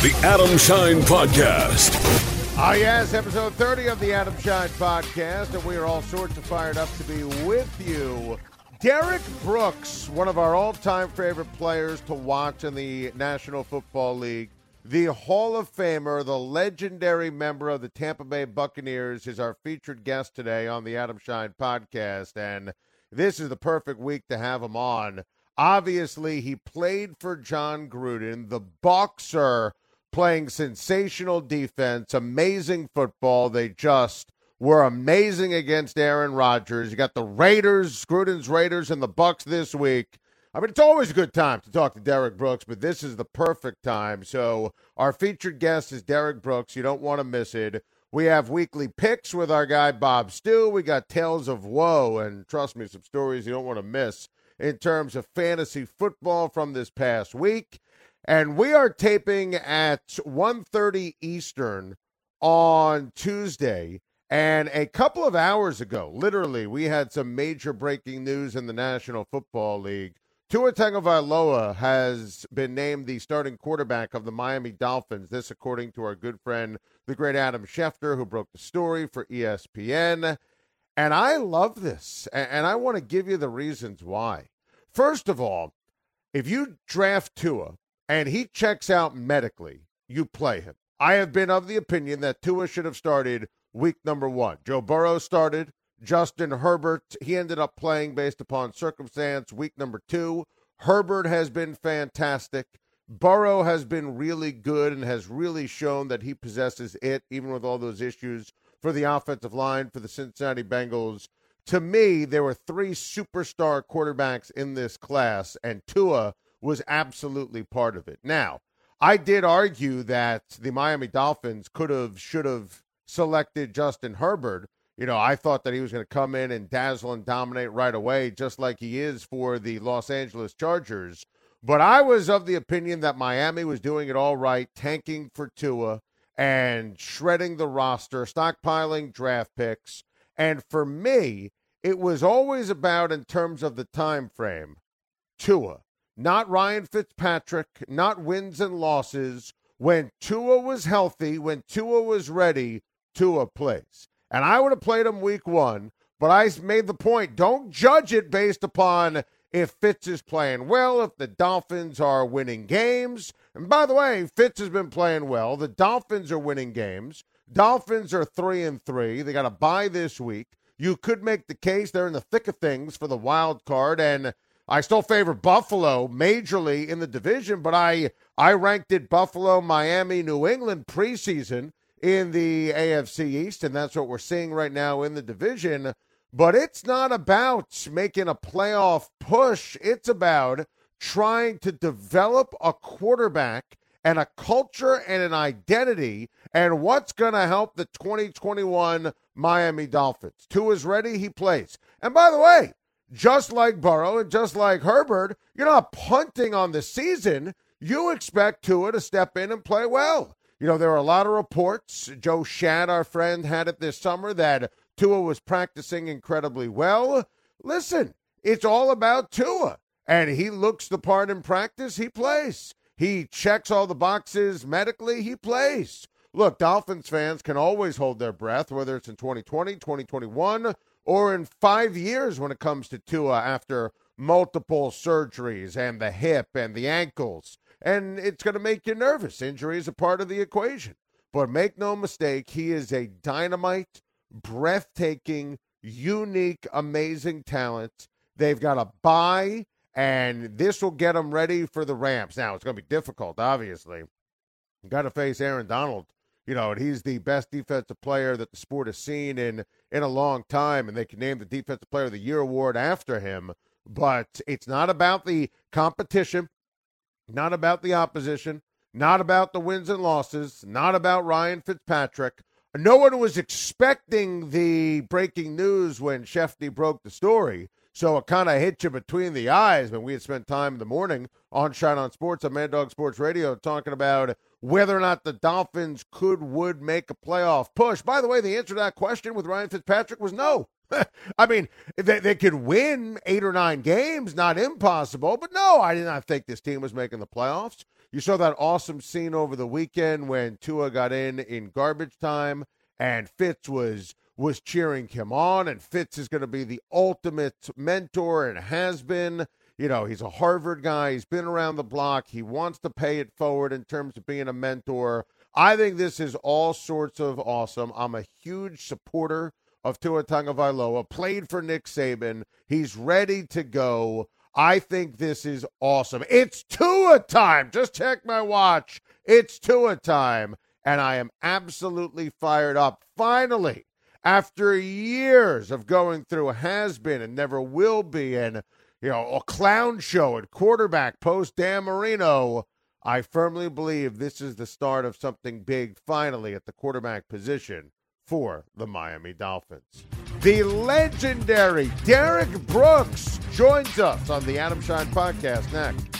The Adam Schein Podcast. Ah, yes, episode 30 of the Adam Schein Podcast, and we are all sorts of fired up to be with you. Derrick Brooks, one of our all time favorite players to watch in the National Football League, the Hall of Famer, the legendary member of the Tampa Bay Buccaneers, is our featured guest today on the Adam Schein Podcast, and this is the perfect week to have him on. Obviously, he played for Jon Gruden, the boxer playing sensational defense, amazing football. They just were amazing against Aaron Rodgers. You got the Raiders, Gruden's Raiders, and the Bucs this week. I mean, it's always a good time to talk to Derrick Brooks, but this is the perfect time. So, our featured guest is Derrick Brooks. You don't want to miss it. We have weekly picks with our guy Bob Stew. We got tales of woe, and trust me, some stories you don't want to miss in terms of fantasy football from this past week. And we are taping at 1.30 Eastern on Tuesday. And a couple of hours ago, literally, we had some major breaking news in the National Football League. Tua Tagovailoa has been named the starting quarterback of the Miami Dolphins. This, according to our good friend, the great Adam Schefter, who broke the story for ESPN. And I love this, and I want to give you the reasons why. First of all, if you draft Tua and he checks out medically, you play him. I have been of the opinion that Tua should have started week number one. Joe Burrow started. Justin Herbert, he ended up playing based upon circumstance week number two. Herbert has been fantastic. Burrow has been really good and has really shown that he possesses it, even with all those issues for the offensive line for the Cincinnati Bengals. To me, there were three superstar quarterbacks in this class, and Tua was absolutely part of it. Now, I did argue that the Miami Dolphins could have, should have selected Justin Herbert. You know, I thought that he was going to come in and dazzle and dominate right away, just like he is for the Los Angeles Chargers. But I was of the opinion that Miami was doing it all right, tanking for Tua and shredding the roster, stockpiling draft picks. And for me, it was always about in terms of the time frame, Tua not Ryan Fitzpatrick, not wins and losses. When Tua was healthy, when Tua was ready, Tua plays. And I would have played him week one, but I made the point don't judge it based upon if Fitz is playing well, if the Dolphins are winning games. And by the way, Fitz has been playing well. The Dolphins are winning games. Dolphins are three and three. They got a bye this week. You could make the case they're in the thick of things for the wild card, and I still favor Buffalo majorly in the division, but I I ranked it Buffalo, Miami, New England preseason in the AFC East, and that's what we're seeing right now in the division. But it's not about making a playoff push. It's about trying to develop a quarterback and a culture and an identity and what's going to help the 2021 Miami Dolphins. Tua is ready, he plays. And by the way, just like Burrow and just like Herbert, you're not punting on the season. You expect Tua to step in and play well. You know, there are a lot of reports. Joe Schad, our friend, had it this summer that Tua was practicing incredibly well. Listen, it's all about Tua. And he looks the part in practice, he plays. He checks all the boxes medically, he plays. Look, Dolphins fans can always hold their breath, whether it's in 2020, 2021, or in five years when it comes to Tua after multiple surgeries and the hip and the ankles. And it's going to make you nervous. Injury is a part of the equation. But make no mistake, he is a dynamite, breathtaking, unique, amazing talent. They've got a bye, and this will get them ready for the Rams. Now, it's going to be difficult, obviously. Got to face Aaron Donald you know, and he's the best defensive player that the sport has seen in in a long time, and they can name the Defensive Player of the Year award after him. But it's not about the competition, not about the opposition, not about the wins and losses, not about Ryan Fitzpatrick. No one was expecting the breaking news when Shefty broke the story. So it kind of hit you between the eyes when we had spent time in the morning on Schein On Sports on Mad Dog Sports Radio talking about whether or not the Dolphins could would make a playoff push. By the way, the answer to that question with Ryan Fitzpatrick was no. I mean, they, they could win eight or nine games, not impossible, but no, I did not think this team was making the playoffs. You saw that awesome scene over the weekend when Tua got in in garbage time and Fitz was was cheering him on and Fitz is going to be the ultimate mentor and has been you know, he's a Harvard guy. He's been around the block. He wants to pay it forward in terms of being a mentor. I think this is all sorts of awesome. I'm a huge supporter of Tua Tagovailoa. Played for Nick Saban. He's ready to go. I think this is awesome. It's Tua time. Just check my watch. It's Tua time. And I am absolutely fired up. Finally, after years of going through has been and never will be and you know, a clown show at quarterback post Dan Marino. I firmly believe this is the start of something big finally at the quarterback position for the Miami Dolphins. The legendary Derrick Brooks joins us on the Adam Schein podcast next.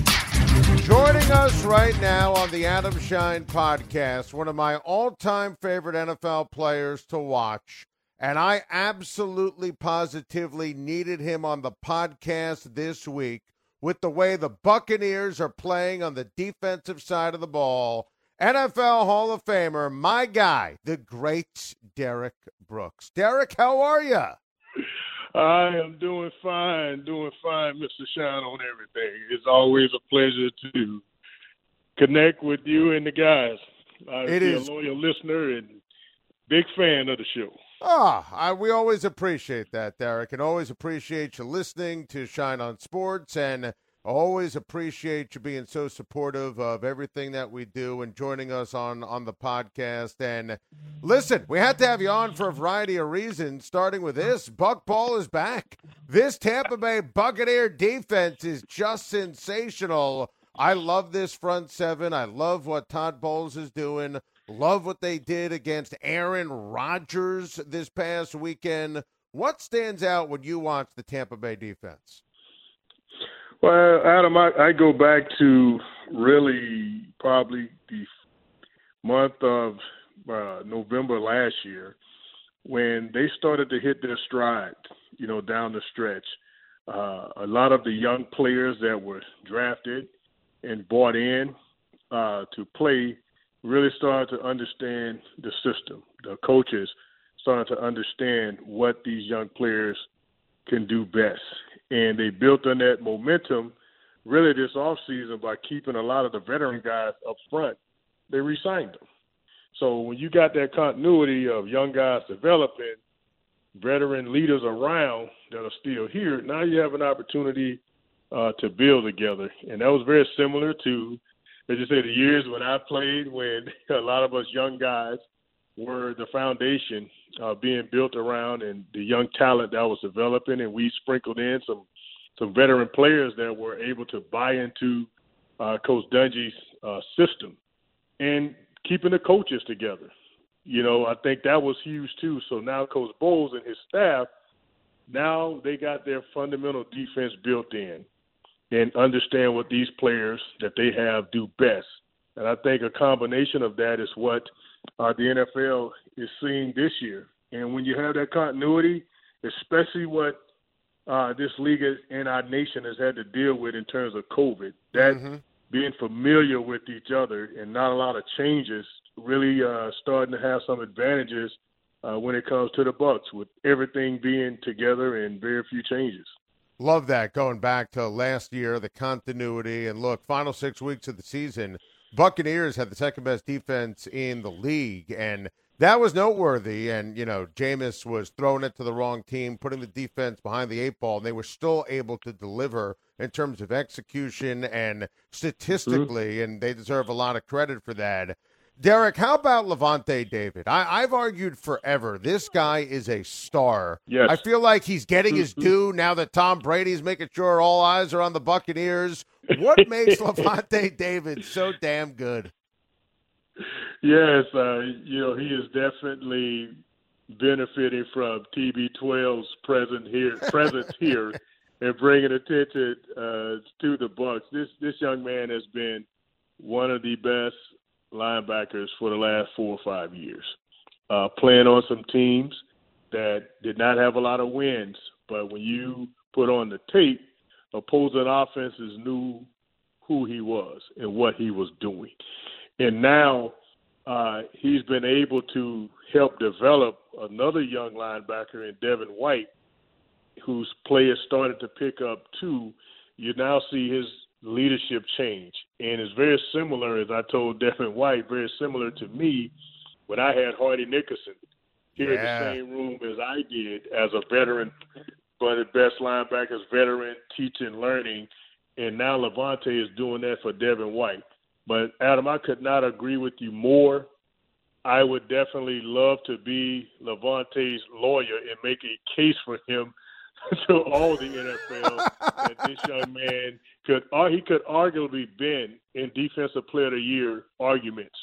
Us right now on the Adam Schein podcast, one of my all time favorite NFL players to watch. And I absolutely positively needed him on the podcast this week with the way the Buccaneers are playing on the defensive side of the ball. NFL Hall of Famer, my guy, the great Derrick Brooks. Derrick, how are you? I am doing fine, doing fine, Mr. Schein, on everything. It's always a pleasure to connect with you and the guys. I it is. a loyal listener and big fan of the show. Ah, I, we always appreciate that, Derrick, and always appreciate you listening to Schein on Sports and Always appreciate you being so supportive of everything that we do and joining us on on the podcast. And listen, we had to have you on for a variety of reasons, starting with this. Buck Ball is back. This Tampa Bay Buccaneer defense is just sensational. I love this front seven. I love what Todd Bowles is doing. Love what they did against Aaron Rodgers this past weekend. What stands out when you watch the Tampa Bay defense? Well, Adam, I, I go back to really probably the month of uh, November last year when they started to hit their stride, you know, down the stretch. Uh, a lot of the young players that were drafted and bought in uh, to play really started to understand the system. The coaches started to understand what these young players can do best and they built on that momentum really this off season by keeping a lot of the veteran guys up front. They re-signed them. So when you got that continuity of young guys developing, veteran leaders around that are still here, now you have an opportunity uh, to build together. And that was very similar to, as you say, the years when I played, when a lot of us young guys were the foundation uh, being built around and the young talent that was developing, and we sprinkled in some some veteran players that were able to buy into uh, Coach Dungy's uh, system and keeping the coaches together. You know, I think that was huge too. So now Coach Bowles and his staff, now they got their fundamental defense built in and understand what these players that they have do best. And I think a combination of that is what uh, the NFL is seeing this year. And when you have that continuity, especially what uh, this league and our nation has had to deal with in terms of COVID, that mm-hmm. being familiar with each other and not a lot of changes, really uh, starting to have some advantages uh, when it comes to the Bucs, with everything being together and very few changes. Love that going back to last year, the continuity, and look, final six weeks of the season, Buccaneers had the second best defense in the league, and that was noteworthy. And you know, Jameis was throwing it to the wrong team, putting the defense behind the eight ball, and they were still able to deliver in terms of execution and statistically, mm-hmm. and they deserve a lot of credit for that. Derrick, how about Lavonte David? I, have argued forever this guy is a star. Yes. I feel like he's getting his mm-hmm. due now that Tom Brady's making sure all eyes are on the Buccaneers. What makes Lavonte David so damn good? Yes, uh, you know he is definitely benefiting from TB12's present here, presence here, and bringing attention uh, to the Bucs. This this young man has been one of the best linebackers for the last four or five years, uh, playing on some teams that did not have a lot of wins. But when you put on the tape, opposing offenses knew who he was and what he was doing. And now uh, he's been able to help develop another young linebacker in Devin White, whose play has started to pick up too. You now see his leadership change. And it's very similar, as I told Devin White, very similar to me when I had Hardy Nickerson here yeah. in the same room as I did as a veteran, but the best linebackers, veteran, teaching, learning. And now Lavonte is doing that for Devin White. But Adam, I could not agree with you more. I would definitely love to be Lavonte's lawyer and make a case for him to all the NFL that this young man could or he could arguably been in defensive player of the year arguments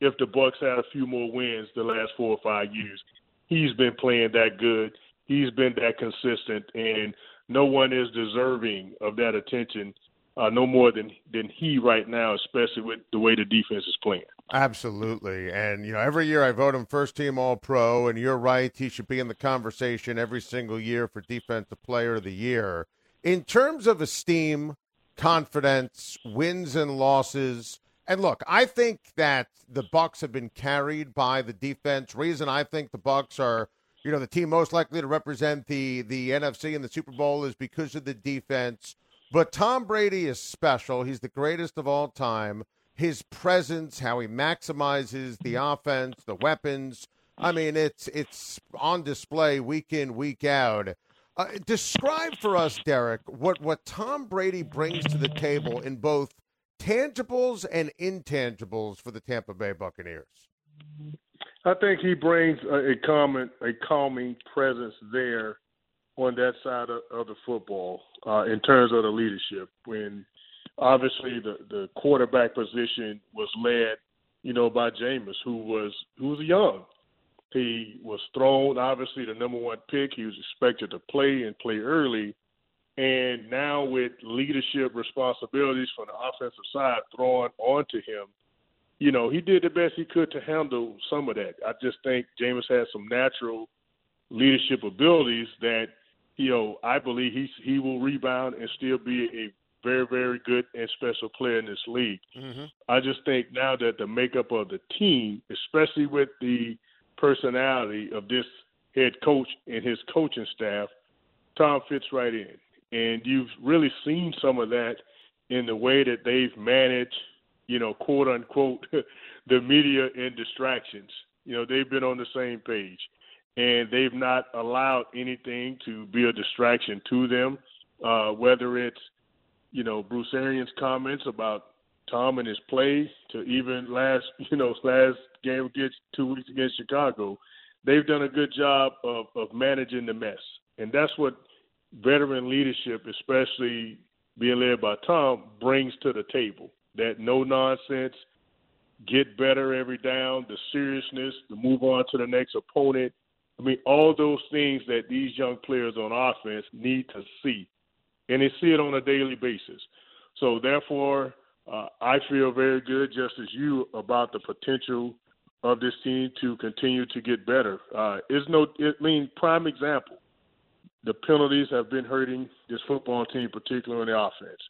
if the Bucs had a few more wins the last four or five years. He's been playing that good. He's been that consistent, and no one is deserving of that attention uh, no more than than he right now, especially with the way the defense is playing. Absolutely, and you know every year I vote him first team All Pro, and you're right, he should be in the conversation every single year for Defensive Player of the Year. In terms of esteem, confidence, wins and losses. And look, I think that the Bucs have been carried by the defense. Reason I think the Bucs are, you know, the team most likely to represent the the NFC in the Super Bowl is because of the defense. But Tom Brady is special. He's the greatest of all time. His presence, how he maximizes the offense, the weapons. I mean, it's it's on display week in, week out. Uh, describe for us, Derrick, what, what Tom Brady brings to the table in both tangibles and intangibles for the Tampa Bay Buccaneers. I think he brings a, a common, a calming presence there on that side of, of the football uh, in terms of the leadership. When obviously the the quarterback position was led, you know, by Jameis, who was who was young, he was thrown, obviously, the number one pick. He was expected to play and play early. And now, with leadership responsibilities from the offensive side thrown onto him, you know, he did the best he could to handle some of that. I just think Jameis has some natural leadership abilities that, you know, I believe he he will rebound and still be a very, very good and special player in this league. Mm-hmm. I just think now that the makeup of the team, especially with the personality of this head coach and his coaching staff, Tom fits right in. And you've really seen some of that in the way that they've managed, you know, quote unquote, the media and distractions. You know, they've been on the same page and they've not allowed anything to be a distraction to them, uh, whether it's, you know, Bruce Arians' comments about Tom and his play to even last, you know, last game against two weeks against Chicago, they've done a good job of, of managing the mess. And that's what veteran leadership, especially being led by Tom, brings to the table. That no nonsense, get better every down, the seriousness, the move on to the next opponent. I mean, all those things that these young players on offense need to see. And they see it on a daily basis. So therefore, uh, I feel very good, just as you, about the potential of this team to continue to get better. Uh, is no, I mean, prime example. The penalties have been hurting this football team, particularly on the offense.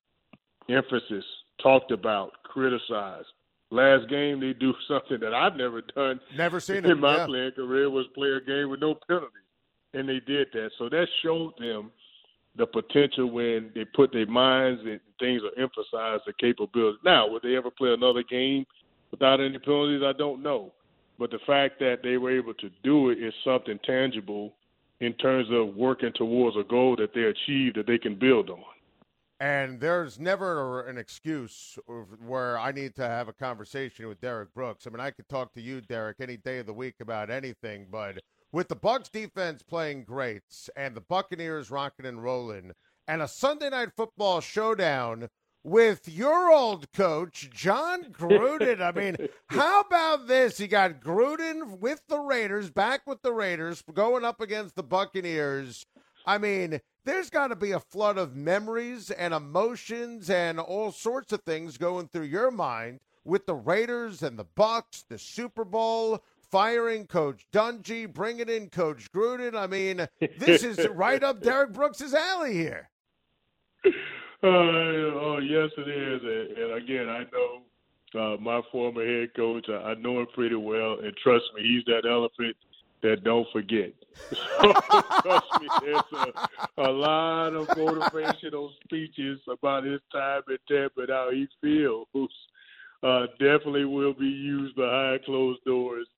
Emphasis talked about, criticized. Last game, they do something that I've never done. Never seen in it, my yeah. playing career was play a game with no penalties, and they did that. So that showed them the potential when they put their minds and things are emphasized, the capability. Now, would they ever play another game without any penalties? I don't know. But the fact that they were able to do it is something tangible in terms of working towards a goal that they achieved that they can build on. And there's never an excuse where I need to have a conversation with Derrick Brooks. I mean, I could talk to you, Derrick, any day of the week about anything, but with the Bucs defense playing great and the Buccaneers rocking and rolling, and a Sunday night football showdown with your old coach, Jon Gruden. I mean, how about this? You got Gruden with the Raiders, back with the Raiders, going up against the Buccaneers. I mean, there's got to be a flood of memories and emotions and all sorts of things going through your mind with the Raiders and the Bucks, the Super Bowl, firing Coach Dungy, bringing in Coach Gruden. I mean, this is right up Derrick Brooks's alley here. Uh, oh, yes, it is. And, and again, I know uh, my former head coach. I, I know him pretty well, and trust me, he's that elephant that don't forget. So, trust me, there's a, a lot of motivational speeches about his time at Tampa and how he feels. Uh, definitely will be used behind closed doors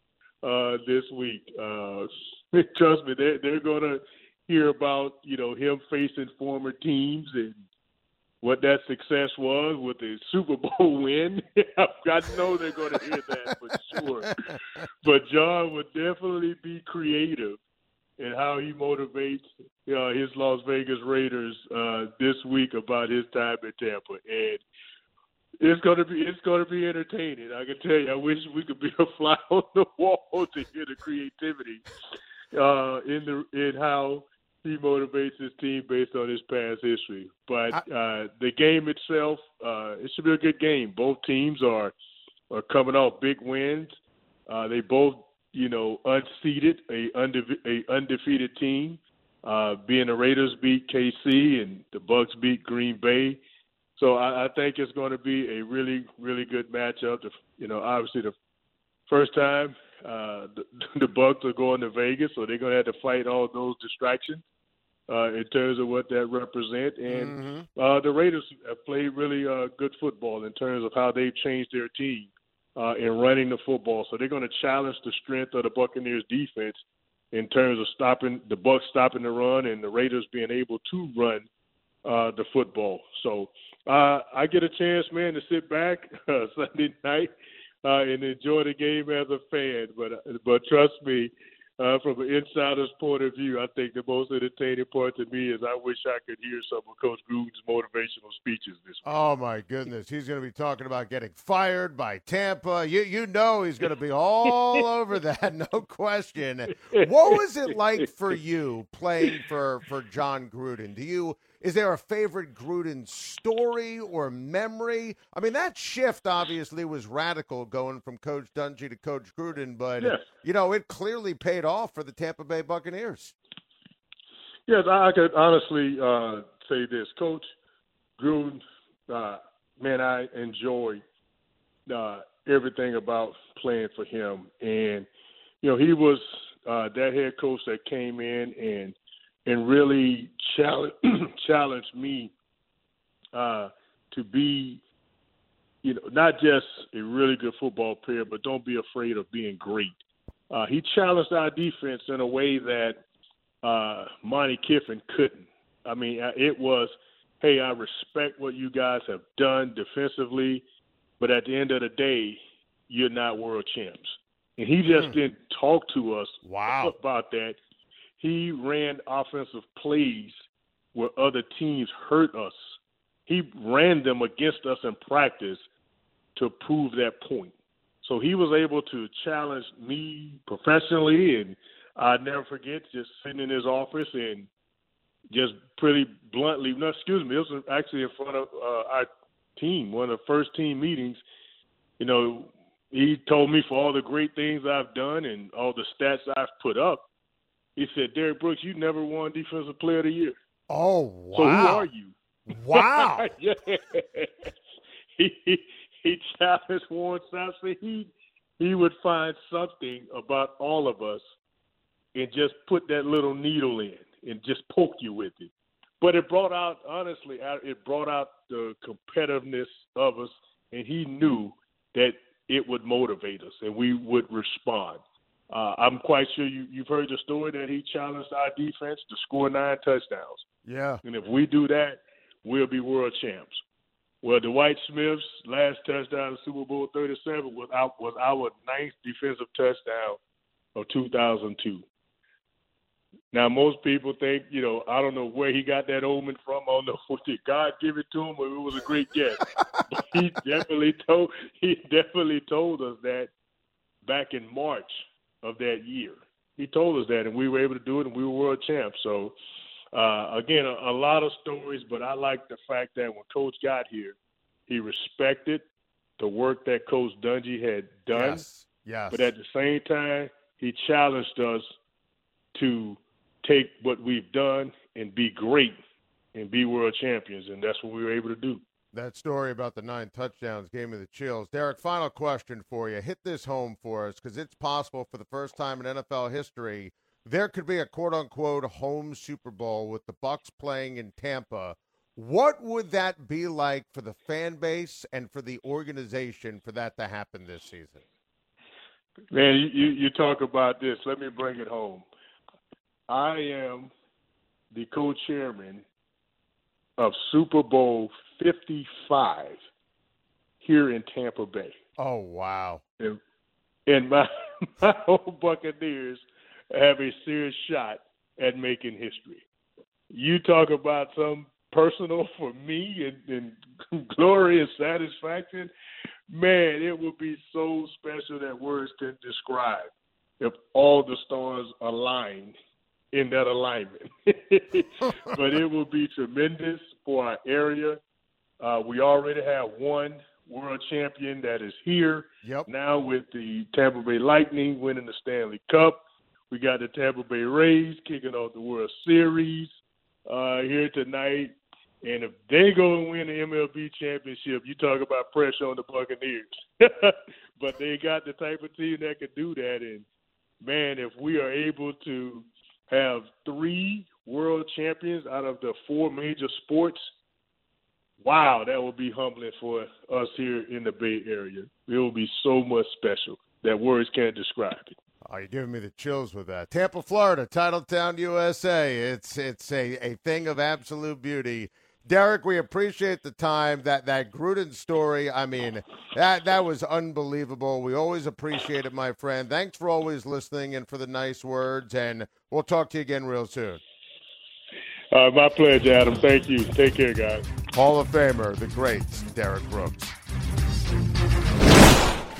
uh, this week. Uh, trust me, they're, they're going to hear about you know him facing former teams and what that success was with the Super Bowl win. I know they're going to hear that for sure. But John would definitely be creative in how he motivates uh, his Las Vegas Raiders uh, this week about his time at Tampa, and it's going to be it's to be entertaining. I can tell you. I wish we could be a fly on the wall to hear the creativity uh, in the in how he motivates his team based on his past history. But uh, the game itself, uh, it should be a good game. Both teams are are coming off big wins. Uh, they both, you know, unseated a, unde- a undefeated team. Uh, being the Raiders beat KC and the Bucs beat Green Bay, so I, I think it's going to be a really, really good matchup. The, you know, obviously the first time uh, the, the Bucs are going to Vegas, so they're going to have to fight all those distractions uh, in terms of what that represents. And Mm-hmm. uh, the Raiders have played really uh, good football in terms of how they've changed their team uh, in running the football. So they're going to challenge the strength of the Buccaneers defense in terms of stopping the Bucs stopping the run and the Raiders being able to run uh, the football. So uh, I get a chance, man, to sit back uh, Sunday night uh, and enjoy the game as a fan. But but trust me, uh, from an insider's point of view, I think the most entertaining part to me is I wish I could hear some of Coach Gruden's motivational speeches this week. Oh my goodness, he's going to be talking about getting fired by Tampa. You you know he's going to be all over that, no question. What was it like for you playing for for Jon Gruden? Do you is there a favorite Gruden story or memory? I mean, that shift obviously was radical going from Coach Dungy to Coach Gruden, but Yes. you know it clearly paid off for the Tampa Bay Buccaneers. Yes, I could honestly uh, say this, Coach Gruden. Uh, man, I enjoy uh, everything about playing for him, and you know he was uh, that head coach that came in and and really challenge challenged me uh, to be, you know, not just a really good football player, but don't be afraid of being great. Uh, he challenged our defense in a way that uh, Monte Kiffin couldn't. I mean, uh, it was, hey, I respect what you guys have done defensively, but at the end of the day, you're not world champs. And he just didn't talk to us Wow. about that. He ran offensive plays where other teams hurt us. He ran them against us in practice to prove that point. So he was able to challenge me professionally, and I never forget just sitting in his office and just pretty bluntly, no, excuse me, this was actually in front of uh, our team, one of the first team meetings. You know, he told me for all the great things I've done and all the stats I've put up. He said, Derrick Brooks, you never won Defensive Player of the Year. Oh wow! So who are you? Wow! yeah. he he challenged Warren Sappson. He he would find something about all of us and just put that little needle in and just poke you with it. But it brought out, honestly, it brought out the competitiveness of us, and he knew that it would motivate us and we would respond. Uh, I'm quite sure you, you've heard the story that he challenged our defense to score nine touchdowns. Yeah. And if we do that, we'll be world champs. Well, Dwight Smith's last touchdown in Super Bowl 37 was, our, was our ninth defensive touchdown of 2002. Now, most people think, you know, I don't know where he got that omen from. I don't know did God give it to him or it was a great guess. but he definitely told he definitely told us that back in March of that year. He told us that, and we were able to do it, and we were world champs. So, uh, again, a, a lot of stories, but I like the fact that when Coach got here, he respected the work that Coach Dungy had done. Yes. Yes. But at the same time, he challenged us to take what we've done and be great and be world champions, and that's what we were able to do. That story about the nine touchdowns gave me the chills. Derrick, final question for you. Hit this home for us because it's possible for the first time in NFL history there could be a quote unquote home Super Bowl with the Bucs playing in Tampa. What would that be like for the fan base and for the organization for that to happen this season? Man, you, you talk about this. Let me bring it home. I am the co-chairman of Super Bowl 55 here in Tampa Bay. Oh wow! And, and my my whole Buccaneers have a serious shot at making history. You talk about some personal for me and, and glory and satisfaction. Man, it would be so special that words can describe if all the stars aligned in that alignment. but it will be tremendous for our area. Uh, we already have one world champion that is here. Yep. Now with the Tampa Bay Lightning winning the Stanley Cup, we got the Tampa Bay Rays kicking off the World Series uh, here tonight. And if they go and win the MLB championship, you talk about pressure on the Buccaneers. but they got the type of team that could do that. And man, if we are able to have three world champions out of the four major sports, wow, that would be humbling for us here in the Bay Area. It will be so much special that words can't describe it. Oh, you're giving me the chills with that. Tampa, Florida, Titletown, USA. It's it's a, a thing of absolute beauty. Derrick, we appreciate the time. That that Gruden story, I mean, that that was unbelievable. We always appreciate it, my friend. Thanks for always listening and for the nice words. And we'll talk to you again real soon. Uh, my pleasure, Adam. Thank you. Take care, guys. Hall of Famer, the great Derrick Brooks.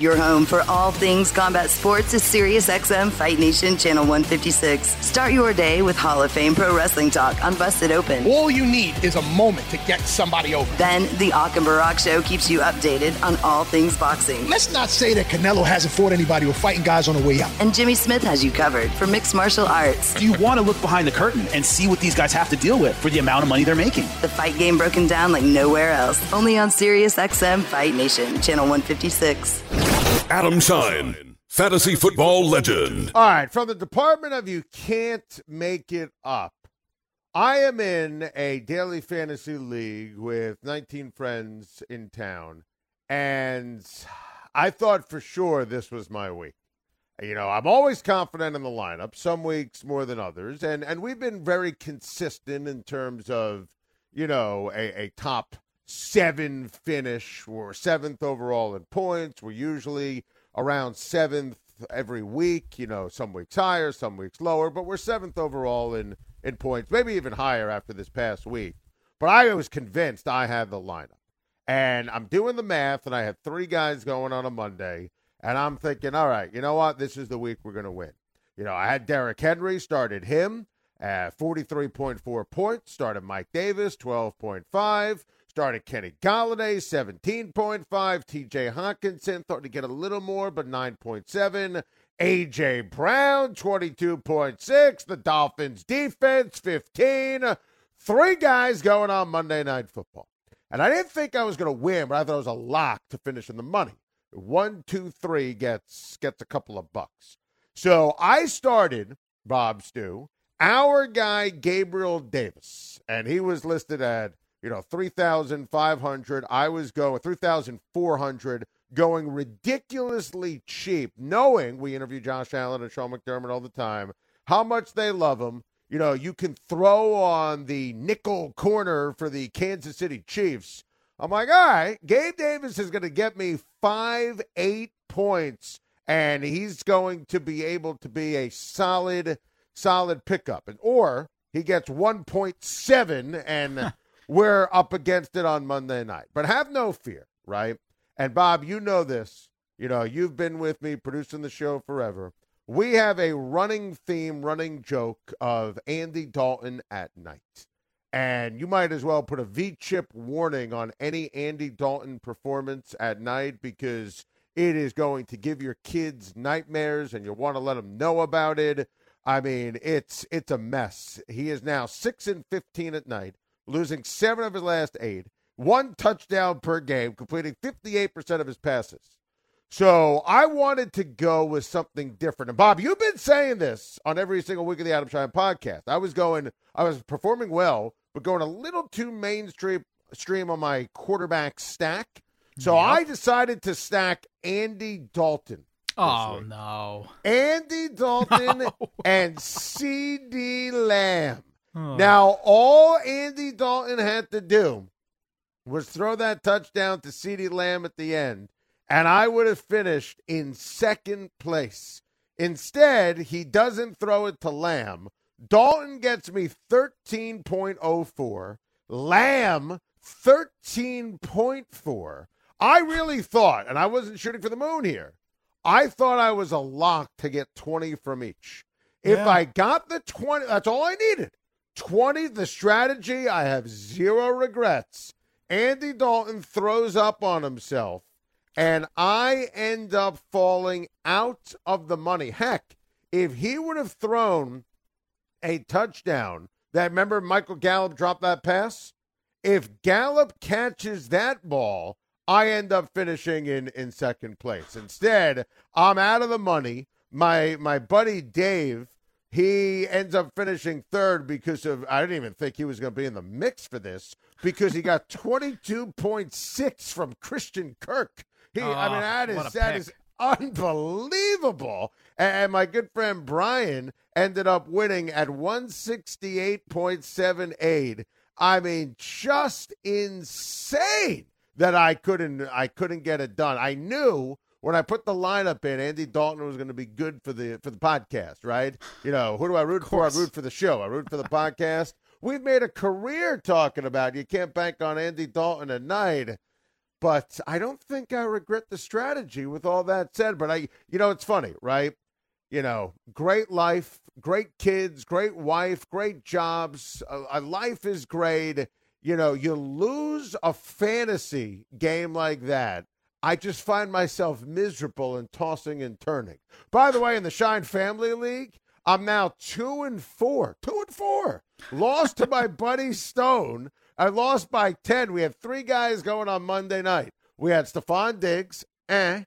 Your home for all things combat sports is SiriusXM Fight Nation Channel 156. Start your day with Hall of Fame Pro Wrestling Talk on Busted Open. All you need is a moment to get somebody over. Then the Ak and Barak Show keeps you updated on all things boxing. Let's not say that Canelo hasn't fought anybody or fighting guys on the way out. And Jimmy Smith has you covered for mixed martial arts. Do you want to look behind the curtain and see what these guys have to deal with for the amount of money they're making? The fight game broken down like nowhere else. Only on SiriusXM Fight Nation Channel 156. Adam Schein, fantasy football legend. All right, from the Department of You Can't Make It Up. I am in a daily fantasy league with 19 friends in town, and I thought for sure this was my week. You know, I'm always confident in the lineup, some weeks more than others, and, and we've been very consistent in terms of, you know, a, a top seven finish. We're seventh overall in points. We're usually around seventh every week. You know, some weeks higher, some weeks lower, but we're seventh overall in in points, maybe even higher after this past week. But I was convinced I had the lineup. And I'm doing the math, and I had three guys going on a Monday, and I'm thinking, all right, you know what? This is the week we're going to win. You know, I had Derrick Henry, started him at 43.4 points, started Mike Davis, 12.5. Started Kenny Golladay, 17.5. TJ Hockenson, thought to get a little more, but 9.7. A.J. Brown, 22.6. The Dolphins defense, 15. Three guys going on Monday Night Football. And I didn't think I was going to win, but I thought it was a lock to finish in the money. One, two, three gets gets a couple of bucks. So I started Bob Stew, our guy Gabriel Davis, and he was listed at you know three thousand five hundred. I was going three thousand four hundred, going ridiculously cheap, knowing we interview Josh Allen and Sean McDermott all the time, how much they love him. You know, you can throw on the nickel corner for the Kansas City Chiefs I'm like, all right, Gabe Davis is going to get me five, eight points, and he's going to be able to be a solid, solid pickup. And or he gets 1.7, and we're up against it on Monday night. But have no fear, right? And Bob, you know this. You know, you've been with me producing the show forever. We have a running theme, running joke of Andy Dalton at night. And you might as well put a V chip warning on any Andy Dalton performance at night because it is going to give your kids nightmares and you want to let them know about it. I mean, it's it's a mess. He is now 6 and 15 at night, losing 7 of his last 8, one touchdown per game, completing 58% of his passes. So I wanted to go with something different. And Bob, you've been saying this on every single week of the Adam Schein podcast. I was going, I was performing well, but going a little too mainstream stream on my quarterback stack. So yep. I decided to stack Andy Dalton. Oh no. Andy Dalton no. and CeeDee Lamb. Oh. Now all Andy Dalton had to do was throw that touchdown to CeeDee Lamb at the end, and I would have finished in second place. Instead, he doesn't throw it to Lamb, Dalton gets me 13.04. Lamb, 13.4. I really thought, and I wasn't shooting for the moon here, I thought I was a lock to get 20 from each. If yeah. I got the 20, that's all I needed. 20, the strategy, I have zero regrets. Andy Dalton throws up on himself, and I end up falling out of the money. Heck, if he would have thrown a touchdown. That remember Michael Gallup dropped that pass? If Gallup catches that ball, I end up finishing in in second place. Instead, I'm out of the money. My my buddy Dave, he ends up finishing third because of I didn't even think he was going to be in the mix for this because he got 22.6 from Christian Kirk. He, I mean, that is that is unbelievable. And my good friend Brian ended up winning at 168.78. I mean, just insane that I couldn't I couldn't get it done. I knew when I put the lineup in, Andy Dalton was going to be good for the for the podcast, right? You know, who do I root for? I root for the show. I root for the podcast. We've made a career talking about you can't bank on Andy Dalton at night. But I don't think I regret the strategy with all that said. But I, you know, it's funny, right? You know, great life, great kids, great wife, great jobs. A, a life is great. You know, you lose a fantasy game like that. I just find myself miserable and tossing and turning. By the way, in the Schein Family League, I'm now two and four. Two and four. Lost to my buddy Stone I lost by 10. We have three guys going on Monday night. We had Stefon Diggs, eh.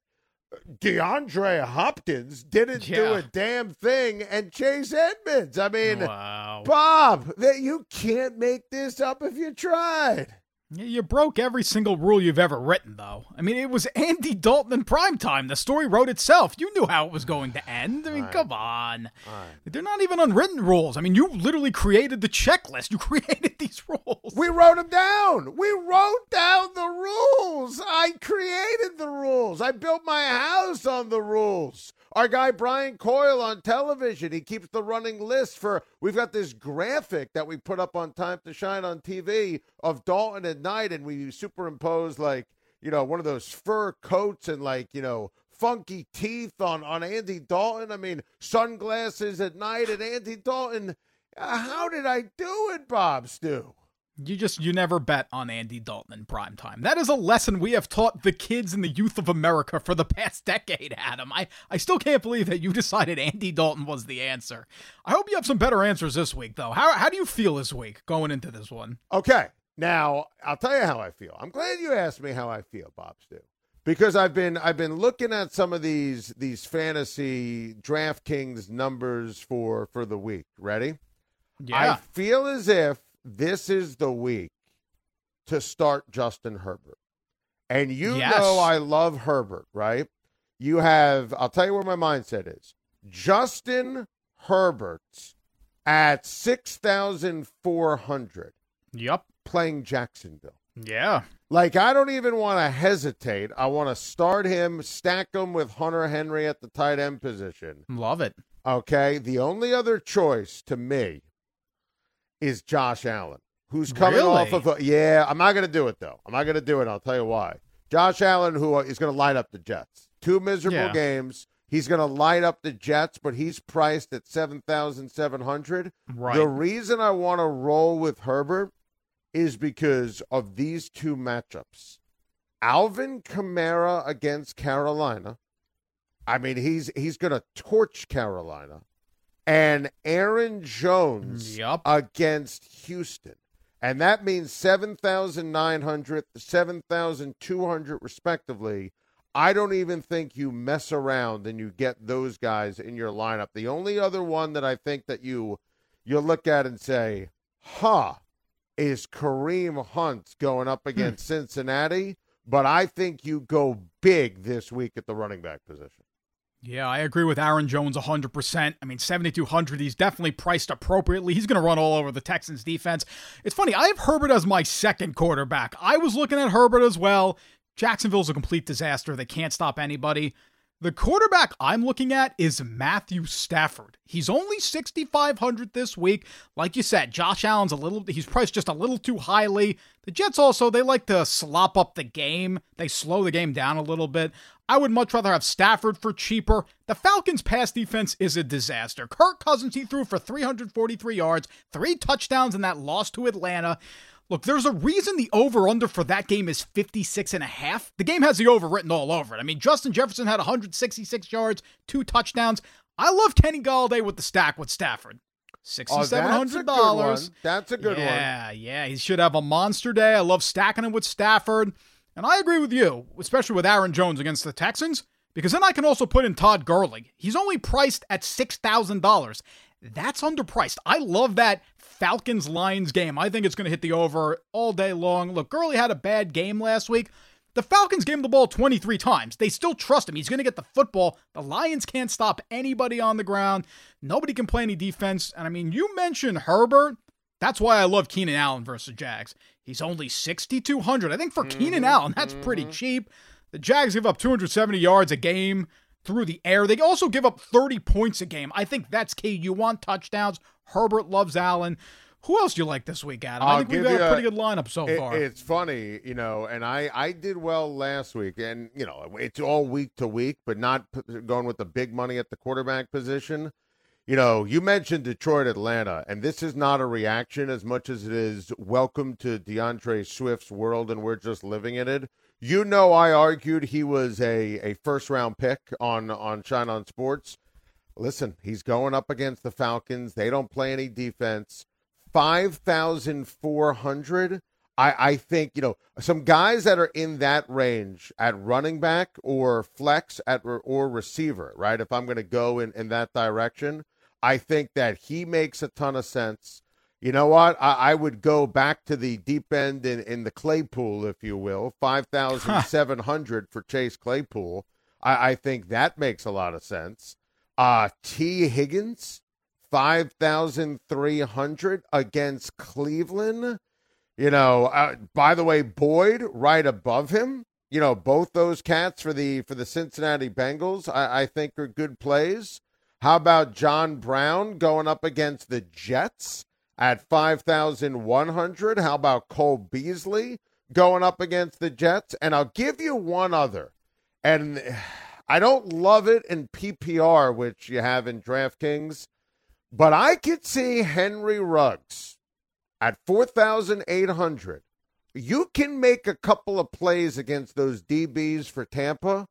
DeAndre Hopkins didn't yeah. do a damn thing, and Chase Edmonds. I mean, wow. Bob, that you can't make this up if you tried. You broke every single rule you've ever written, though. I mean, it was Andy Dalton in prime time. The story wrote itself. You knew how it was going to end. I mean, right. come on. Right. They're not even unwritten rules. I mean, you literally created the checklist. You created these rules. We wrote them down. We wrote down the rules. I created the rules. I built my house on the rules. Our guy Brian Coyle on television, he keeps the running list for. We've got this graphic that we put up on Time to Schein on TV of Dalton at night, and we superimpose like you know one of those fur coats and like you know funky teeth on on Andy Dalton. I mean sunglasses at night and Andy Dalton. Uh, how did I do it, Bob Stew? You just you never bet on Andy Dalton in prime time. That is a lesson we have taught the kids and the youth of America for the past decade, Adam. I, I still can't believe that you decided Andy Dalton was the answer. I hope you have some better answers this week, though. How how do you feel this week going into this one? Okay. Now, I'll tell you how I feel. I'm glad you asked me how I feel, Bob Stu. Because I've been I've been looking at some of these these fantasy DraftKings numbers for for the week. Ready? Yeah. I feel as if this is the week to start Justin Herbert. And you Yes. know I love Herbert, right? You have I'll tell you where my mindset is. Justin Herbert at 6,400 Yep. playing Jacksonville. Yeah. Like I don't even want to hesitate. I want to start him, stack him with Hunter Henry at the tight end position. Love it. Okay, the only other choice to me is Josh Allen, who's coming Really? off of a, yeah. I'm not going to do it though. I'm not going to do it. I'll tell you why. Josh Allen, who is going to light up the Jets, two miserable Yeah. games. He's going to light up the Jets, but he's priced at seven thousand seven hundred. Right. The reason I want to roll with Herbert is because of these two matchups. Alvin Kamara against Carolina. I mean, he's he's going to torch Carolina. And Aaron Jones Yup. against Houston. And that means 7,900, 7,200 respectively. I don't even think you mess around and you get those guys in your lineup. The only other one that I think that you you look at and say, "Huh," is Kareem Hunt going up hmm. against Cincinnati, but I think you go big this week at the running back position. Yeah, I agree with Aaron Jones 100%. I mean, 7,200, he's definitely priced appropriately. He's going to run all over the Texans defense. It's funny, I have Herbert as my second quarterback. I was looking at Herbert as well. Jacksonville's a complete disaster. They can't stop anybody. The quarterback I'm looking at is Matthew Stafford. He's only 6,500 this week. Like you said, Josh Allen's a little, he's priced just a little too highly. The Jets also, they like to slop up the game. They slow the game down a little bit. I would much rather have Stafford for cheaper. The Falcons' pass defense is a disaster. Kirk Cousins, he threw for 343 yards, three touchdowns in that loss to Atlanta. Look, there's a reason the over under for that game is 56 and a half. The game has the over written all over it. I mean, Justin Jefferson had 166 yards, two touchdowns. I love Kenny Golladay with the stack with Stafford. Oh, that's a $6,700. good one. That's a good one. Yeah, yeah. He should have a monster day. I love stacking him with Stafford. And I agree with you, especially with Aaron Jones against the Texans, because then I can also put in Todd Gurley. He's only priced at $6,000. That's underpriced. I love that Falcons Lions game. I think it's going to hit the over all day long. Look, Gurley had a bad game last week. The Falcons gave him the ball 23 times. They still trust him. He's going to get the football. The Lions can't stop anybody on the ground. Nobody can play any defense. And I mean, you mentioned Herbert. That's why I love Keenan Allen versus Jags. He's only 6,200. I think for Keenan mm-hmm. Allen, that's pretty mm-hmm. cheap. The Jags give up 270 yards a game through the air. They also give up 30 points a game. I think that's key. You want touchdowns. Herbert loves Allen. Who else do you like this week, Adam? I I'll think we've got a pretty good lineup so It- far. It's funny, you know, and I I did well last week, and you know, it's all week to week, but not going with the big money at the quarterback position. You know, you mentioned Detroit, Atlanta, and this is not a reaction as much as it is welcome to DeAndre Swift's world, and we're just living in it. You know, I argued he was a, a first round pick on on Schein on Sports. Listen, he's going up against the Falcons. They don't play any defense. 5,400. I, I think, you know, some guys that are in that range at running back or flex at or receiver, right? If I'm going to go in, in that direction, I think that he makes a ton of sense. You know what? I, I would go back to the deep end in, in the Claypool, if you will, 5,700 for Chase Claypool. I, I think that makes a lot of sense. Uh, Tee Higgins, 5,300 against Cleveland. You know, uh, by the way, Boyd right above him. You know, both those cats for the for the Cincinnati Bengals, I, I think are good plays. How about John Brown going up against the Jets at 5,100? How about Cole Beasley going up against the Jets? And I'll give you one other. And I don't love it in PPR, which you have in DraftKings, but I could see Henry Ruggs at 4,800. You can make a couple of plays against those DBs for Tampa.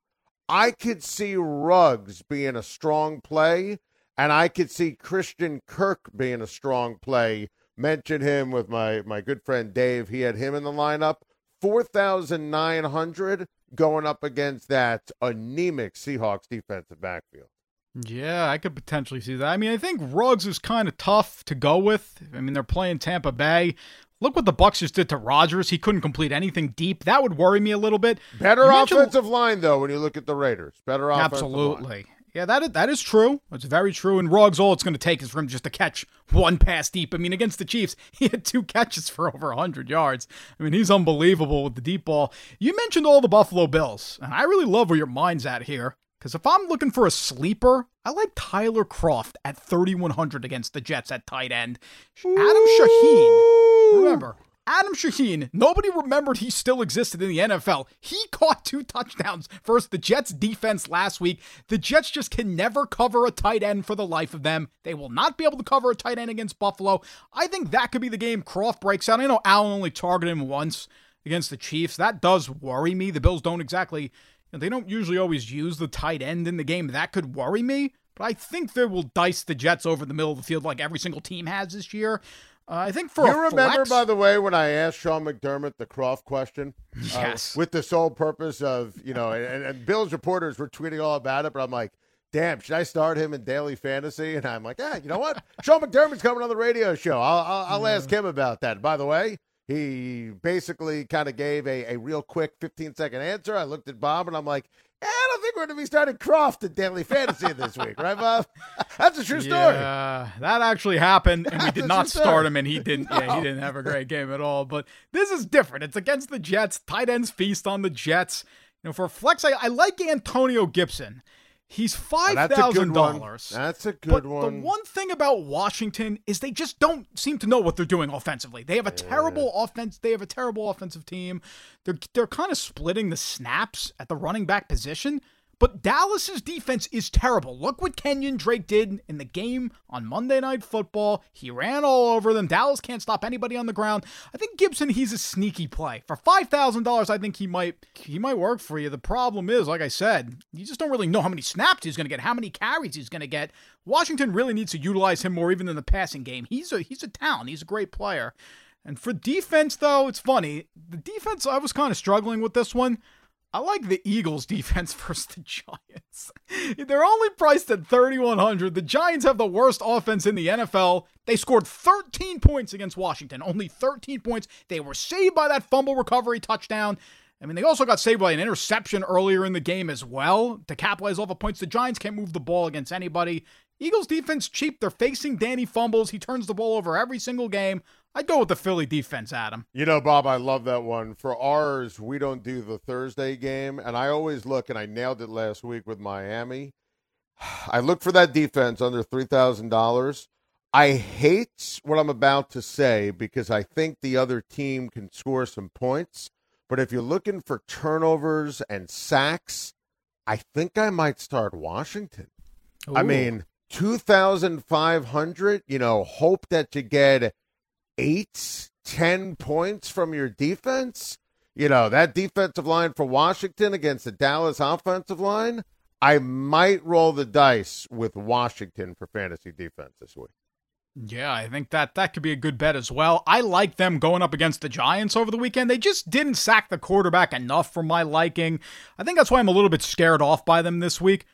I could see Ruggs being a strong play, and I could see Christian Kirk being a strong play mention him with my my good friend Dave. He had him in the lineup. Four thousand nine hundred going up against that anemic Seahawks defensive backfield. Yeah, I could potentially see that. I mean, I think Ruggs is kind of tough to go with. I mean, they're playing Tampa Bay. Look what the Bucs just did to Rodgers. He couldn't complete anything deep. That would worry me a little bit. Better offensive line though when you look at the Raiders. Better offensive Absolutely. line. Yeah, that is, that is true. It's very true. And Ruggs, all it's going to take is for him just to catch one pass deep. I mean, against the Chiefs, he had two catches for over 100 yards. I mean, he's unbelievable with the deep ball. You mentioned all the Buffalo Bills, and I really love where your mind's at here. Because if I'm looking for a sleeper, I like Tyler Kroft at 3,100 against the Jets at tight end. Adam Shaheen, remember, Adam Shaheen, nobody remembered he still existed in the NFL. He caught two touchdowns versus the Jets defense last week. The Jets just can never cover a tight end for the life of them. They will not be able to cover a tight end against Buffalo. I think that could be the game Kroft breaks out. I know Allen only targeted him once against the Chiefs. That does worry me. The Bills don't exactly they don't usually always use the tight end in the game. That could worry me, but I think they will dice the Jets over the middle of the field like every single team has this year. Uh, I think for you remember, flex, by the way, when I asked Sean McDermott the Kroft question, yes, uh, with the sole purpose of you know, and, and Bill's reporters were tweeting all about it, but I'm like, damn, should I start him in daily fantasy? And I'm like, ah, you know what? Sean McDermott's coming on the radio show. I'll, I'll, I'll ask him about that. By the way, he basically kind of gave a, a real quick 15 second answer. I looked at Bob and I'm like, I don't think we're going to be starting Kroft in daily fantasy this week, right, Bob? That's a true story. Yeah, that actually happened, and we did not start him, and he didn't. No. Yeah, he didn't have a great game at all. But this is different. It's against the Jets. Tight ends feast on the Jets. You know, for flex, I, I like Antonio Gibson. He's oh, five thousand dollars. That's a good but one. The one thing about Washington is they just don't seem to know what they're doing offensively. They have a yeah. terrible offense. They have a terrible offensive team. They're they're kind of splitting the snaps at the running back position. But Dallas's defense is terrible. Look what Kenyan Drake did in the game on Monday Night Football. He ran all over them. Dallas can't stop anybody on the ground. I think Gibson, he's a sneaky play. For five thousand dollars, I think he might he might work for you. The problem is, like I said, you just don't really know how many snaps he's gonna get, how many carries he's gonna get. Washington really needs to utilize him more even in the passing game. He's a he's a talent. He's a great player. And for defense, though, it's funny. The defense, I was kind of struggling with this one. I like the Eagles defense versus the Giants. They're only priced at 3100. The Giants have the worst offense in the NFL. They scored 13 points against Washington. Only 13 points. They were saved by that fumble recovery touchdown. I mean, they also got saved by an interception earlier in the game as well to capitalize all the points. The Giants can't move the ball against anybody. Eagles defense cheap. They're facing Danny fumbles. He turns the ball over every single game. I'd go with the Philly defense, Adam. You know, Bob, I love that one. For ours, we don't do the Thursday game, and I always look, and I nailed it last week with Miami. I look for that defense under three thousand dollars. I hate what I'm about to say because I think the other team can score some points. But if you're looking for turnovers and sacks, I think I might start Washington. Ooh. I mean, 2,500, you know, hope that you get eight, ten points from your defense. You know, that defensive line for Washington against the Dallas offensive line, I might roll the dice with Washington for fantasy defense this week. Yeah, I think that that could be a good bet as well. I like them going up against the Giants over the weekend. They just didn't sack the quarterback enough for my liking. I think that's why I'm a little bit scared off by them this week.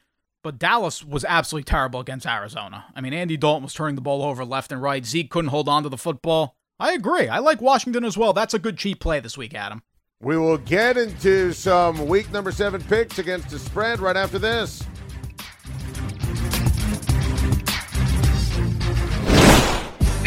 But Dallas was absolutely terrible against Arizona. I mean, Andy Dalton was turning the ball over left and right. Zeke couldn't hold on to the football. I agree. I like Washington as well. That's a good cheap play this week, Adam. We will get into some week number seven picks against the spread right after this.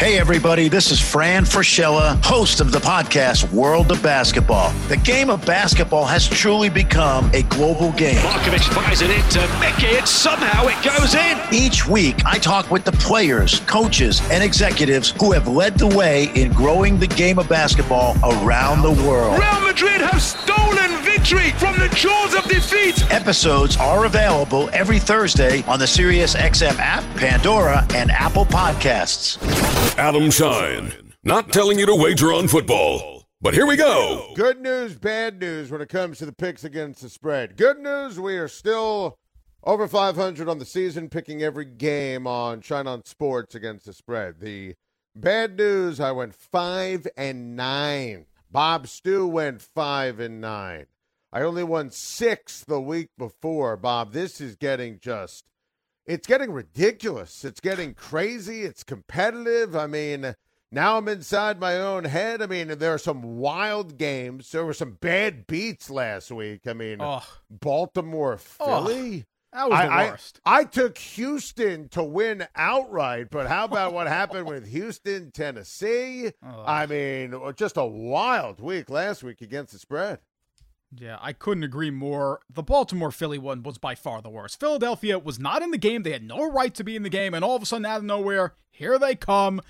Hey, everybody, this is Fran Fraschilla, host of the podcast World of Basketball. The game of basketball has truly become a global game. Markovic fires it into Mickey, and somehow it goes in. Each week, I talk with the players, coaches, and executives who have led the way in growing the game of basketball around the world. Real Madrid have stolen victory from the jaws of defeat. Episodes are available every Thursday on the SiriusXM app, Pandora, and Apple Podcasts. Adam Schein, Not telling you to wager on football, but here we go. Good news, bad news when it comes to the picks against the spread. Good news, we are still over 500 on the season, picking every game on Schein on Sports against the spread. The Bad news. I went five and nine. Bob Stew went five and nine. I only won six the week before, Bob. This is getting just, it's getting ridiculous. It's getting crazy. It's competitive. I mean, now I'm inside my own head. I mean, there are some wild games. There were some bad beats last week. I mean. Baltimore, Philly. That was the worst. I, I took Houston to win outright, but how about what happened with Houston, Tennessee? I mean, just a wild week last week against the spread. Yeah, I couldn't agree more. The Baltimore Philly one was by far the worst. Philadelphia was not in the game. They had no right to be in the game, and all of a sudden, out of nowhere, here they come.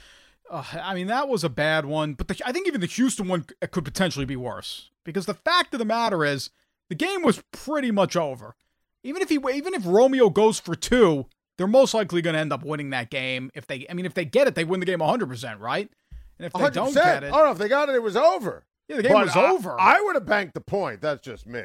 Uh, I mean, that was a bad one, but the, I think even the Houston one could potentially be worse because the fact of the matter is the game was pretty much over. Even if he, even if Romeo goes for two, they're most likely going to end up winning that game. If they, I mean, if they get it, they win the game 100, percent right? And if they 100%. don't get it, oh no, if they got it, it was over. Yeah, the game But was I- over. I would have banked the point. That's just me.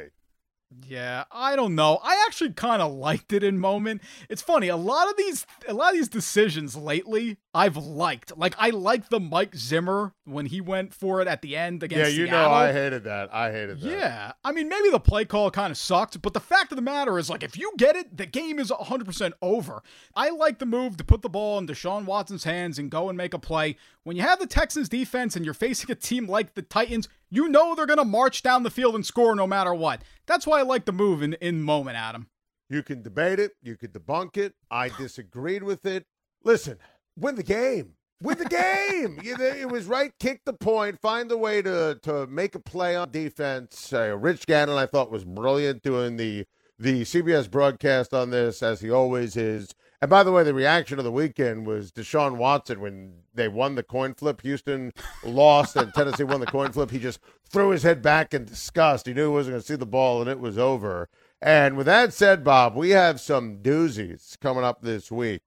Yeah, I don't know. I actually kind of liked it in moment. It's funny. A lot of these, a lot of these decisions lately, I've liked. Like I liked the Mike Zimmer when he went for it at the end against. yeah, you Seattle. know, I hated that. I hated that. Yeah, I mean, maybe the play call kind of sucked, but the fact of the matter is, like, if you get it, the game is 100% over. I like the move to put the ball in Deshaun Watson's hands and go and make a play. When you have the Texans defense and you're facing a team like the Titans, you know they're going to march down the field and score no matter what. That's why I like the move in, in moment, Adam. You can debate it. You could debunk it. I disagreed with it. Listen, win the game. Win the game. It was right. Kick the point. Find the way to to make a play on defense. Uh, Rich Gannon, I thought, was brilliant doing the the CBS broadcast on this, as he always is. And by the way, the reaction of the weekend was Deshaun Watson when they won the coin flip. Houston lost and Tennessee won the coin flip. He just threw his head back in disgust. He knew he wasn't going to see the ball, and it was over. And with that said, Bob, we have some doozies coming up this week.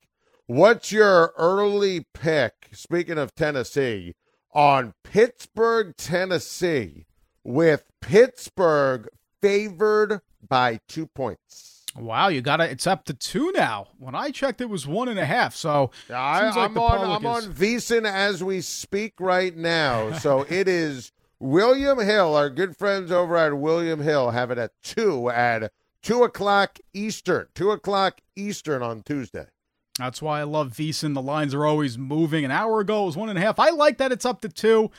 What's your early pick, speaking of Tennessee, on Pittsburgh, Tennessee, with Pittsburgh favored by two points? Wow, you got it. It's up to two now. When I checked, it was one and a half. So I, like I'm on. I'm on is- VSiN as we speak right now. So it is William Hill, our good friends over at William Hill, have it at two at two o'clock Eastern. Two o'clock Eastern on Tuesday. That's why I love VSiN. The lines are always moving. An hour ago, it was one and a half. I like that it's up to two.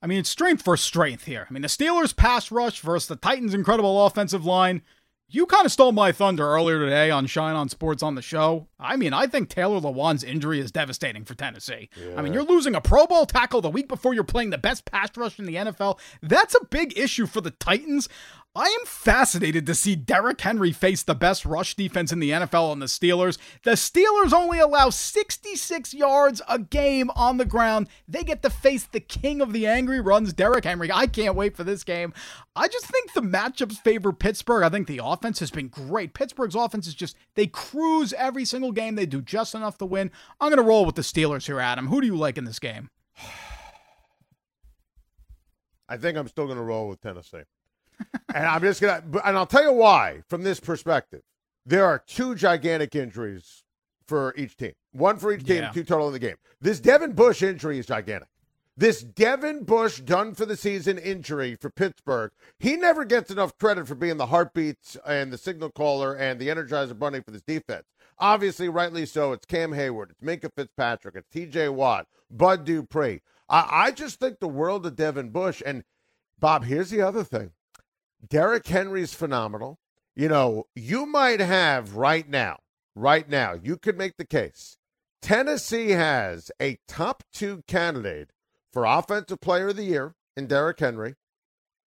I mean, it's strength for strength here. I mean, the Steelers' pass rush versus the Titans' incredible offensive line. You kind of stole my thunder earlier today on Schein on Sports on the show. I mean, I think Taylor Lewan's injury is devastating for Tennessee. I mean, you're losing a Pro Bowl tackle the week before you're playing the best pass rush in the NFL. That's a big issue for the Titans. I am fascinated to see Derrick Henry face the best rush defense in the NFL on the Steelers. The Steelers only allow 66 yards a game on the ground. They get to face the king of the angry runs, Derrick Henry. I can't wait for this game. I just think the matchups favor Pittsburgh. I think the offense has been great. Pittsburgh's offense is just, they cruise every single game. They do just enough to win. I'm going to roll with the Steelers here, Adam. Who do you like in this game? I think I'm still going to roll with Tennessee. And I'm just going to, and I'll tell you why from this perspective. There are two gigantic injuries for each team. One for each team, Yeah. two total in the game. This Devin Bush injury is gigantic. This Devin Bush done for the season injury for Pittsburgh, he never gets enough credit for being the heartbeats and the signal caller and the energizer bunny for this defense. Obviously, rightly so. It's Cam Heyward, it's Minkah Fitzpatrick, it's TJ Watt, Bud Dupree. I, I just think the world of Devin Bush. And Bob, here's the other thing Derrick Henry's phenomenal. You know, you might have right now, right now, you could make the case. Tennessee has a top two candidate for Offensive Player of the Year in Derrick Henry,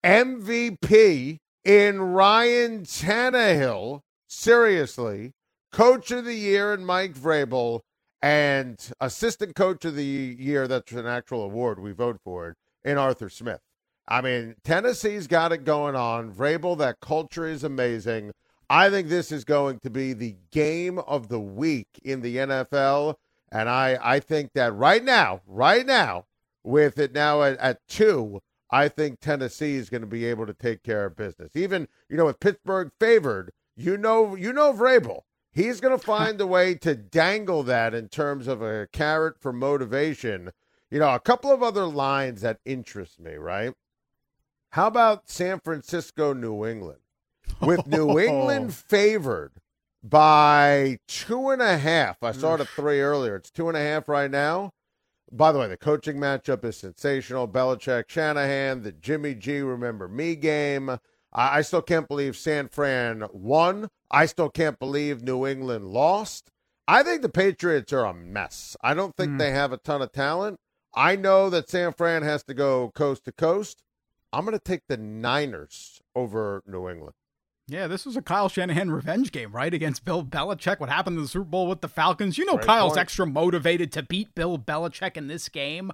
MVP in Ryan Tannehill, seriously, Coach of the Year in Mike Vrabel, and Assistant Coach of the Year, that's an actual award, we vote for it, in Arthur Smith. I mean, Tennessee's got it going on. Vrabel, that culture is amazing. I think this is going to be the game of the week in the NFL. And I, I think that right now, right now, with it now at, at two, I think Tennessee is going to be able to take care of business. Even, you know, with Pittsburgh favored, you know, you know Vrabel. He's going to find a way to dangle that in terms of a carrot for motivation. You know, a couple of other lines that interest me, right? How about San Francisco, New England? With New England favored by two and a half. I saw it at three earlier. It's two and a half right now. By the way, the coaching matchup is sensational. Belichick, Shanahan, the Jimmy G Remember Me game. I, I still can't believe San Fran won. I still can't believe New England lost. I think the Patriots are a mess. I don't think Mm. they have a ton of talent. I know that San Fran has to go coast to coast. I'm going to take the Niners over New England. Yeah, this was a Kyle Shanahan revenge game, right? Against Bill Belichick. What happened in the Super Bowl with the Falcons? You know, Great Kyle's point. extra motivated to beat Bill Belichick in this game.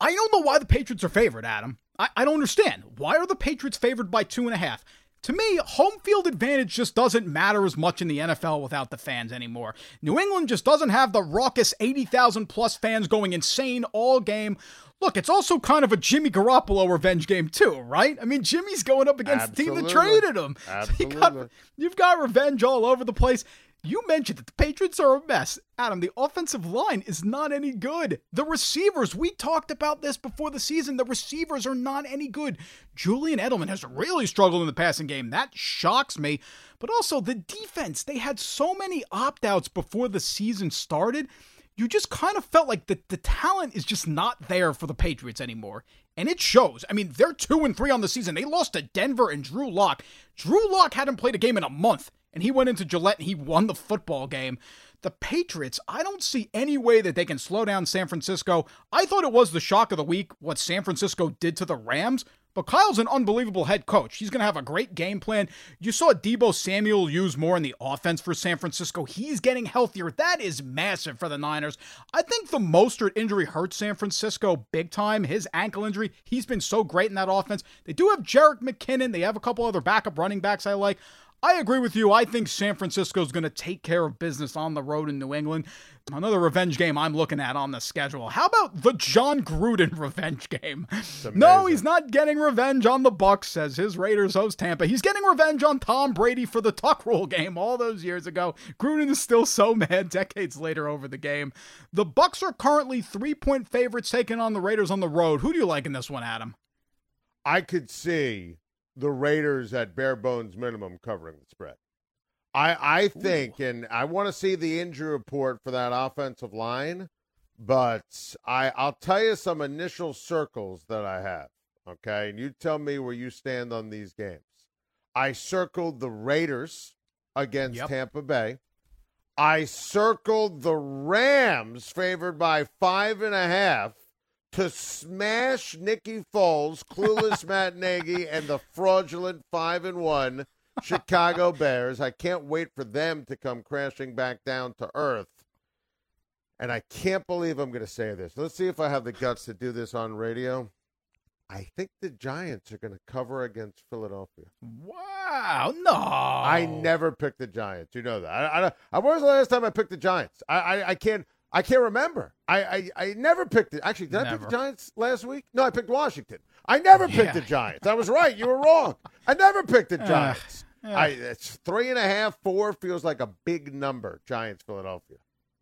I don't know why the Patriots are favored, Adam. I, I don't understand. Why are the Patriots favored by two and a half? To me, home field advantage just doesn't matter as much in the NFL without the fans anymore. New England just doesn't have the raucous 80,000 plus fans going insane all game. Look, it's also kind of a Jimmy Garoppolo revenge game too, right? I mean, Jimmy's going up against the team that traded him. So you got, you've got revenge all over the place. You mentioned that the Patriots are a mess. Adam, the offensive line is not any good. The receivers, we talked about this before the season. The receivers are not any good. Julian Edelman has really struggled in the passing game. That shocks me. But also the defense, they had so many opt outs before the season started. You just kind of felt like the, the talent is just not there for the Patriots anymore. And it shows. I mean, they're two and three on the season. They lost to Denver and Drew Lock. Drew Lock hadn't played a game in a month, and he went into Gillette and he won the football game. The Patriots, I don't see any way that they can slow down San Francisco. I thought it was the shock of the week what San Francisco did to the Rams, but Kyle's an unbelievable head coach. He's going to have a great game plan. You saw Deebo Samuel use more in the offense for San Francisco. He's getting healthier. That is massive for the Niners. I think the Mostert injury hurt San Francisco big time. His ankle injury, he's been so great in that offense. They do have Jerick McKinnon. They have a couple other backup running backs I like. I agree with you. I think San Francisco is going to take care of business on the road in New England. Another revenge game I'm looking at on the schedule. How about the Jon Gruden revenge game? No, he's not getting revenge on the Bucs, says his Raiders host Tampa. He's getting revenge on Tom Brady for the Tuck Rule game all those years ago. Gruden is still so mad decades later over the game. The Bucs are currently three-point favorites taking on the Raiders on the road. Who do you like in this one, Adam? I could see the Raiders at bare bones minimum covering the spread. I I think, and I want to see the injury report for that offensive line, but I I'll tell you some initial circles that I have. Okay, and you tell me where you stand on these games. I circled the Raiders against Yep. Tampa Bay. I circled the Rams favored by five and a half to smash Nicky Foles, clueless Matt Nagy, and the fraudulent five and one Chicago Bears. I can't wait for them to come crashing back down to earth. And I can't believe I'm going to say this. Let's see if I have the guts to do this on radio. I think the Giants are going to cover against Philadelphia. Wow, no. I never picked the Giants. You know that. I, I, I when was the last time I picked the Giants? I, I, I can't. I can't remember. I, I, I never picked it. Actually, did I pick the Giants last week? No, I picked Washington. I never picked the Giants. I was right. You were wrong. I never picked the Giants. yeah. I, it's three and a half, four feels like a big number. Giants, Philadelphia.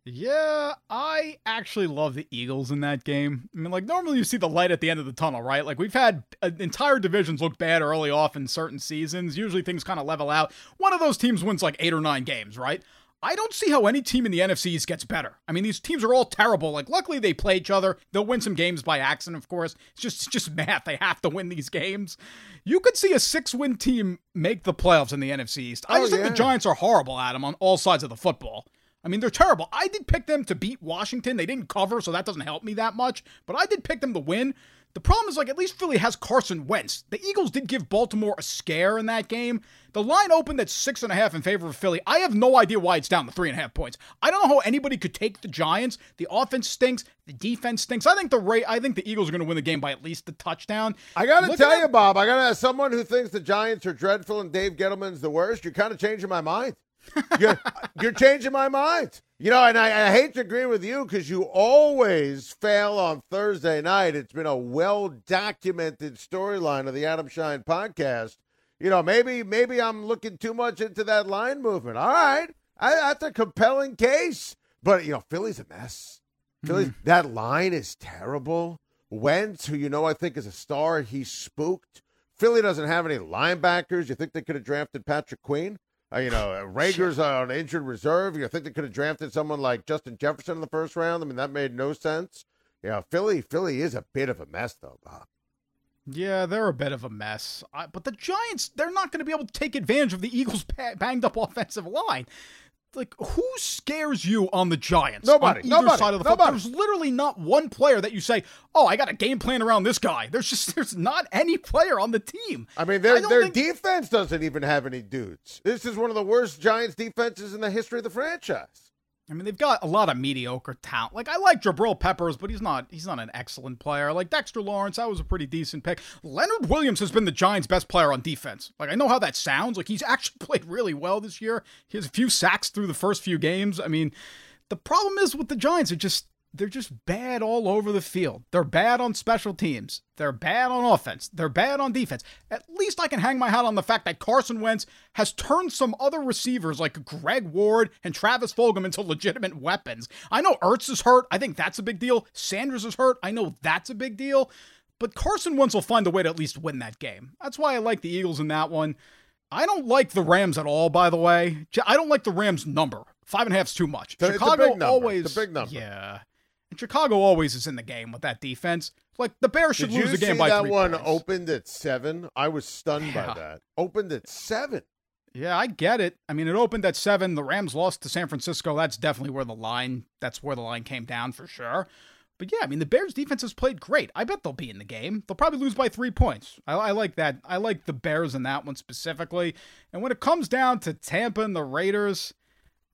Yeah, I actually love the Eagles in that game. I mean, like, normally you see the light at the end of the tunnel, right? Like, we've had uh, entire divisions look bad early off in certain seasons. Usually things kind of level out. One of those teams wins like eight or nine games, right? I don't see how any team in the NFC East gets better. I mean, these teams are all terrible. Like, luckily they play each other. They'll win some games by accident, of course. It's just, it's just math. They have to win these games. You could see a six-win team make the playoffs in the NFC East. I Oh, just think yeah. the Giants are horrible, Adam, on all sides of the football. I mean, they're terrible. I did pick them to beat Washington. They didn't cover, so that doesn't help me that much. But I did pick them to win. The problem is, like, at least Philly has Carson Wentz. The Eagles did give Baltimore a scare in that game. The line opened at six and a half in favor of Philly. I have no idea why it's down to three and a half points. I don't know how anybody could take the Giants. The offense stinks. The defense stinks. I think the Ray. I think the Eagles are going to win the game by at least a touchdown. I got to tell you, Bob, I got to as someone who thinks the Giants are dreadful and Dave Gettleman's the worst, you're kind of changing my mind. You're, you're changing my mind. You know, and I, I hate to agree with you because you always fail on Thursday night. It's been a well documented storyline of the Adam Schein podcast. You know, maybe maybe I'm looking too much into that line movement. All right, I, that's a compelling case, but you know, Philly's a mess. Philly, mm-hmm. that line is terrible. Wentz, who you know I think is a star, he's spooked. Philly doesn't have any linebackers. You think they could have drafted Patrick Queen? Uh, you know, uh, Reagor's on injured reserve. You think they could have drafted someone like Justin Jefferson in the first round? I mean, that made no sense. Yeah, Philly, Philly is a bit of a mess, though, Bob. Yeah, they're a bit of a mess. I, but the Giants, they're not going to be able to take advantage of the Eagles' banged up offensive line. Like, who scares you on the Giants? Nobody. On either nobody, side of the nobody. There's literally not one player that you say, "Oh, I got a game plan around this guy." There's just there's not any player on the team. I mean, their their think- defense doesn't even have any dudes. This is one of the worst Giants defenses in the history of the franchise. I mean, they've got a lot of mediocre talent. Like I like Jabril Peppers, but he's not he's not an excellent player. Like Dexter Lawrence, that was a pretty decent pick. Leonard Williams has been the Giants' best player on defense. Like I know how that sounds. Like he's actually played really well this year. He has a few sacks through the first few games. I mean, the problem is with the Giants, it just they're just bad all over the field. They're bad on special teams. They're bad on offense. They're bad on defense. At least I can hang my hat on the fact that Carson Wentz has turned some other receivers like Greg Ward and Travis Fulgham into legitimate weapons. I know Ertz is hurt. I think that's a big deal. Sanders is hurt. I know that's a big deal. But Carson Wentz will find a way to at least win that game. That's why I like the Eagles in that one. I don't like the Rams at all, by the way. I don't like the Rams number. Five and a half's too much. It's a- it's a Chicago always a big number. Yeah. And Chicago always is in the game with that defense. Like the Bears should Did lose the game see by that three one points. opened at seven? I was stunned Yeah. by that. Opened at seven. Yeah, I get it. I mean, it opened at seven. The Rams lost to San Francisco. That's definitely where the line. That's where the line came down for sure. But yeah, I mean, the Bears' defense has played great. I bet they'll be in the game. They'll probably lose by three points. I, I like that. I like the Bears in that one specifically. And when it comes down to Tampa and the Raiders,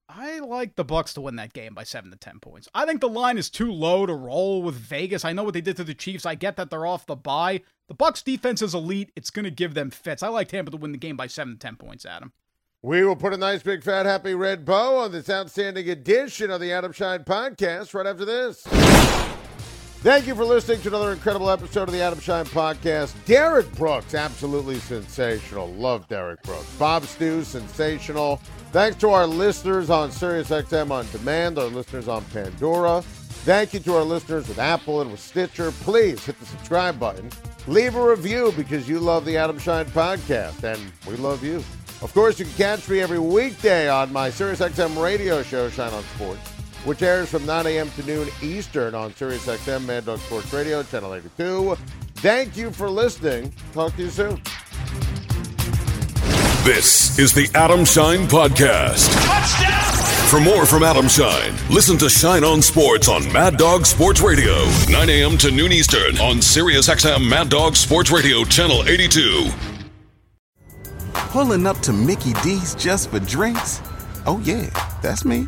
I like the Bucs to win that game by seven to ten points. I think the line is too low to roll with Vegas. I know what they did to the Chiefs. I get that they're off the bye. The Bucs defense is elite. It's going to give them fits. I like Tampa to win the game by seven to ten points, Adam. We will put a nice big fat happy red bow on this outstanding edition of the Adam Schein podcast right after this. Thank you for listening to another incredible episode of the Adam Schein podcast. Derrick Brooks, absolutely sensational. Love Derrick Brooks. Bob Stew, sensational. Thanks to our listeners on SiriusXM on demand, our listeners on Pandora. Thank you to our listeners with Apple and with Stitcher. Please hit the subscribe button. Leave a review because you love the Adam Schein podcast, and we love you. Of course, you can catch me every weekday on my SiriusXM radio show, Schein on Sports, which airs from 9 a.m. to noon Eastern on SiriusXM Mad Dog Sports Radio, Channel 82. Thank you for listening. Talk to you soon. This is the Adam Schein Podcast. Touchdown! For more from Adam Schein, listen to Schein on Sports on Mad Dog Sports Radio, 9 a.m. to noon Eastern on SiriusXM Mad Dog Sports Radio, Channel 82. Pulling up to Mickey D's just for drinks? Oh, yeah, that's me.